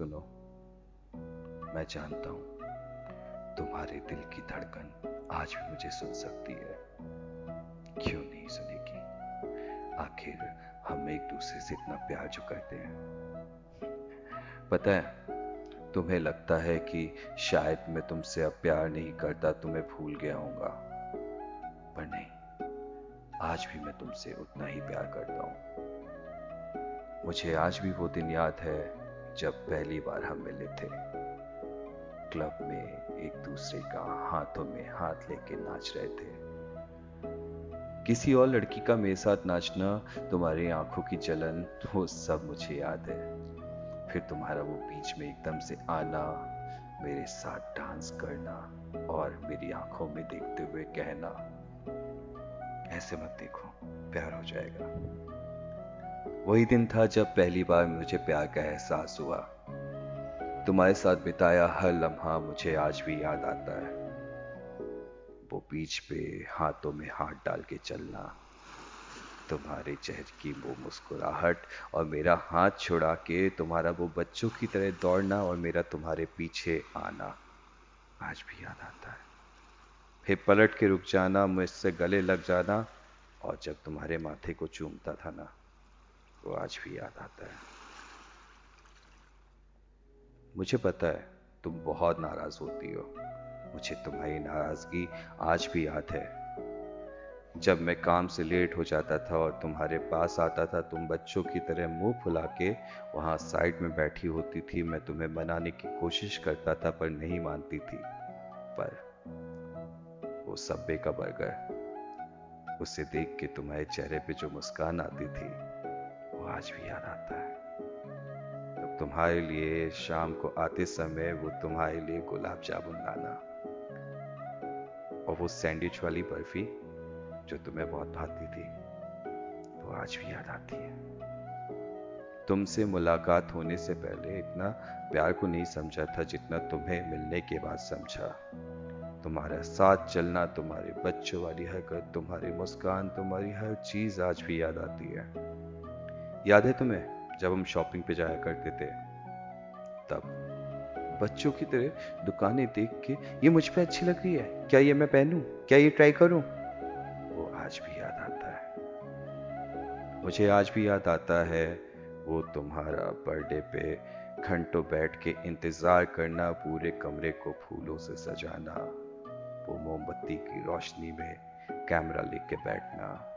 सुनो। मैं जानता हूँ, तुम्हारे दिल की धड़कन आज भी मुझे सुन सकती है। क्यों नहीं सुनेगी? आखिर हम एक दूसरे से इतना प्यार जो करते हैं। पता है, तुम्हें लगता है कि शायद मैं तुमसे अब प्यार नहीं करता, तुम्हें भूल गया हूँगा। पर नहीं, आज भी मैं तुमसे उतना ही प्यार करता हूँ। मुझे आज भी वो दिन याद है जब पहली बार हम मिले थे, क्लब में एक दूसरे का हाथों में हाथ लेके नाच रहे थे। किसी और लड़की का मेरे साथ नाचना, तुम्हारी आँखों की जलन, वो सब मुझे याद है। फिर तुम्हारा वो बीच में एकदम से आना, मेरे साथ डांस करना और मेरी आँखों में देखते हुए कहना, ऐसे मत देखो, प्यार हो जाएगा। वही दिन था जब पहली बार मुझे प्यार का एहसास हुआ। तुम्हारे साथ बिताया हर लम्हा मुझे आज भी याद आता है। वो बीच पे हाथों में हाथ डाल के चलना, तुम्हारे चेहरे की वो मुस्कुराहट और मेरा हाथ छुड़ा के तुम्हारा वो बच्चों की तरह दौड़ना और मेरा तुम्हारे पीछे आना, आज भी याद आता है। फिर पलट के रुक जाना, मुझसे गले लग जाना और जब तुम्हारे माथे को चूमता था ना वो आज भी याद आता है। मुझे पता है तुम बहुत नाराज़ होती हो। मुझे तुम्हारी नाराज़गी आज भी याद है। जब मैं काम से लेट हो जाता था और तुम्हारे पास आता था, तुम बच्चों की तरह मुँह फुला के वहाँ साइड में बैठी होती थी। मैं तुम्हें मनाने की कोशिश करता था, पर नहीं मानती थी। पर वो सब्बे का बर्गर, उसे देख के तुम्हारे चेहरे पे जो मुस्कान आती थी। आज भी याद आता है। तब तुम्हारे लिए शाम को आते समय वो तुम्हारे लिए गुलाब जामुन लाना और वो सैंडविच वाली बर्फ़ी जो तुम्हें बहुत भाती थी, वो आज भी याद आती है। तुमसे मुलाकात होने से पहले इतना प्यार को नहीं समझा था जितना तुम्हें मिलने के बाद समझा। तुम्हारा साथ चलना, तुम्हारे बच्चों वाली हरकत, तुम्हारी मुस्कान, तुम्हारी हर चीज़ आज भी याद आती है। याद है तुम्हें, जब हम शॉपिंग पे जाया करते थे? तब। बच्चों की तरह दुकानें देख के, ये मुझ पे अच्छी लग रही है। क्या ये मैं पहनूं? क्या ये ट्राई करूँ? वो आज भी याद आता है। मुझे आज भी याद आता है वो तुम्हारा बर्थडे पे घंटों बैठ के इंतज़ार करना, पूरे कमरे को फूलों से सजाना, वो मोमबत्ती की रोशनी में कैमरा लेके बैठना।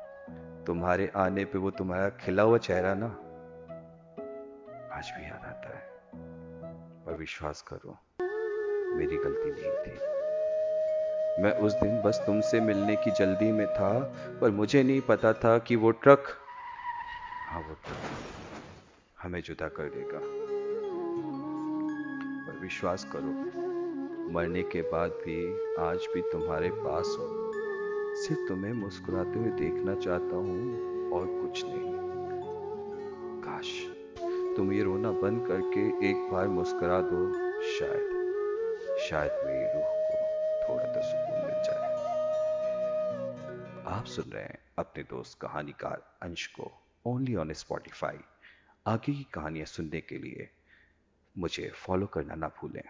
तुम्हारे आने पे वो तुम्हारा खिला हुआ चेहरा ना, आज भी याद आता है। पर विश्वास करो, मेरी गलती नहीं थी। मैं उस दिन बस तुमसे मिलने की जल्दी में था, पर मुझे नहीं पता था कि वो ट्रक हाँ वो ट्रक हमें जुदा कर देगा। पर विश्वास करो, मरने के बाद भी आज भी तुम्हारे पास हो। सिर्फ़ तुम्हें मुस्कुराते हुए देखना चाहता हूँ और कुछ नहीं। काश तुम ये रोना बंद करके एक बार मुस्कुरा दो, शायद शायद मेरी रूह को थोड़ा तो सुकून मिल जाए। आप सुन रहे हैं अपने दोस्त कहानीकार अंश को ओनली ऑन स्पॉटिफाई आगे की कहानियाँ सुनने के लिए मुझे फॉलो करना ना भूलें।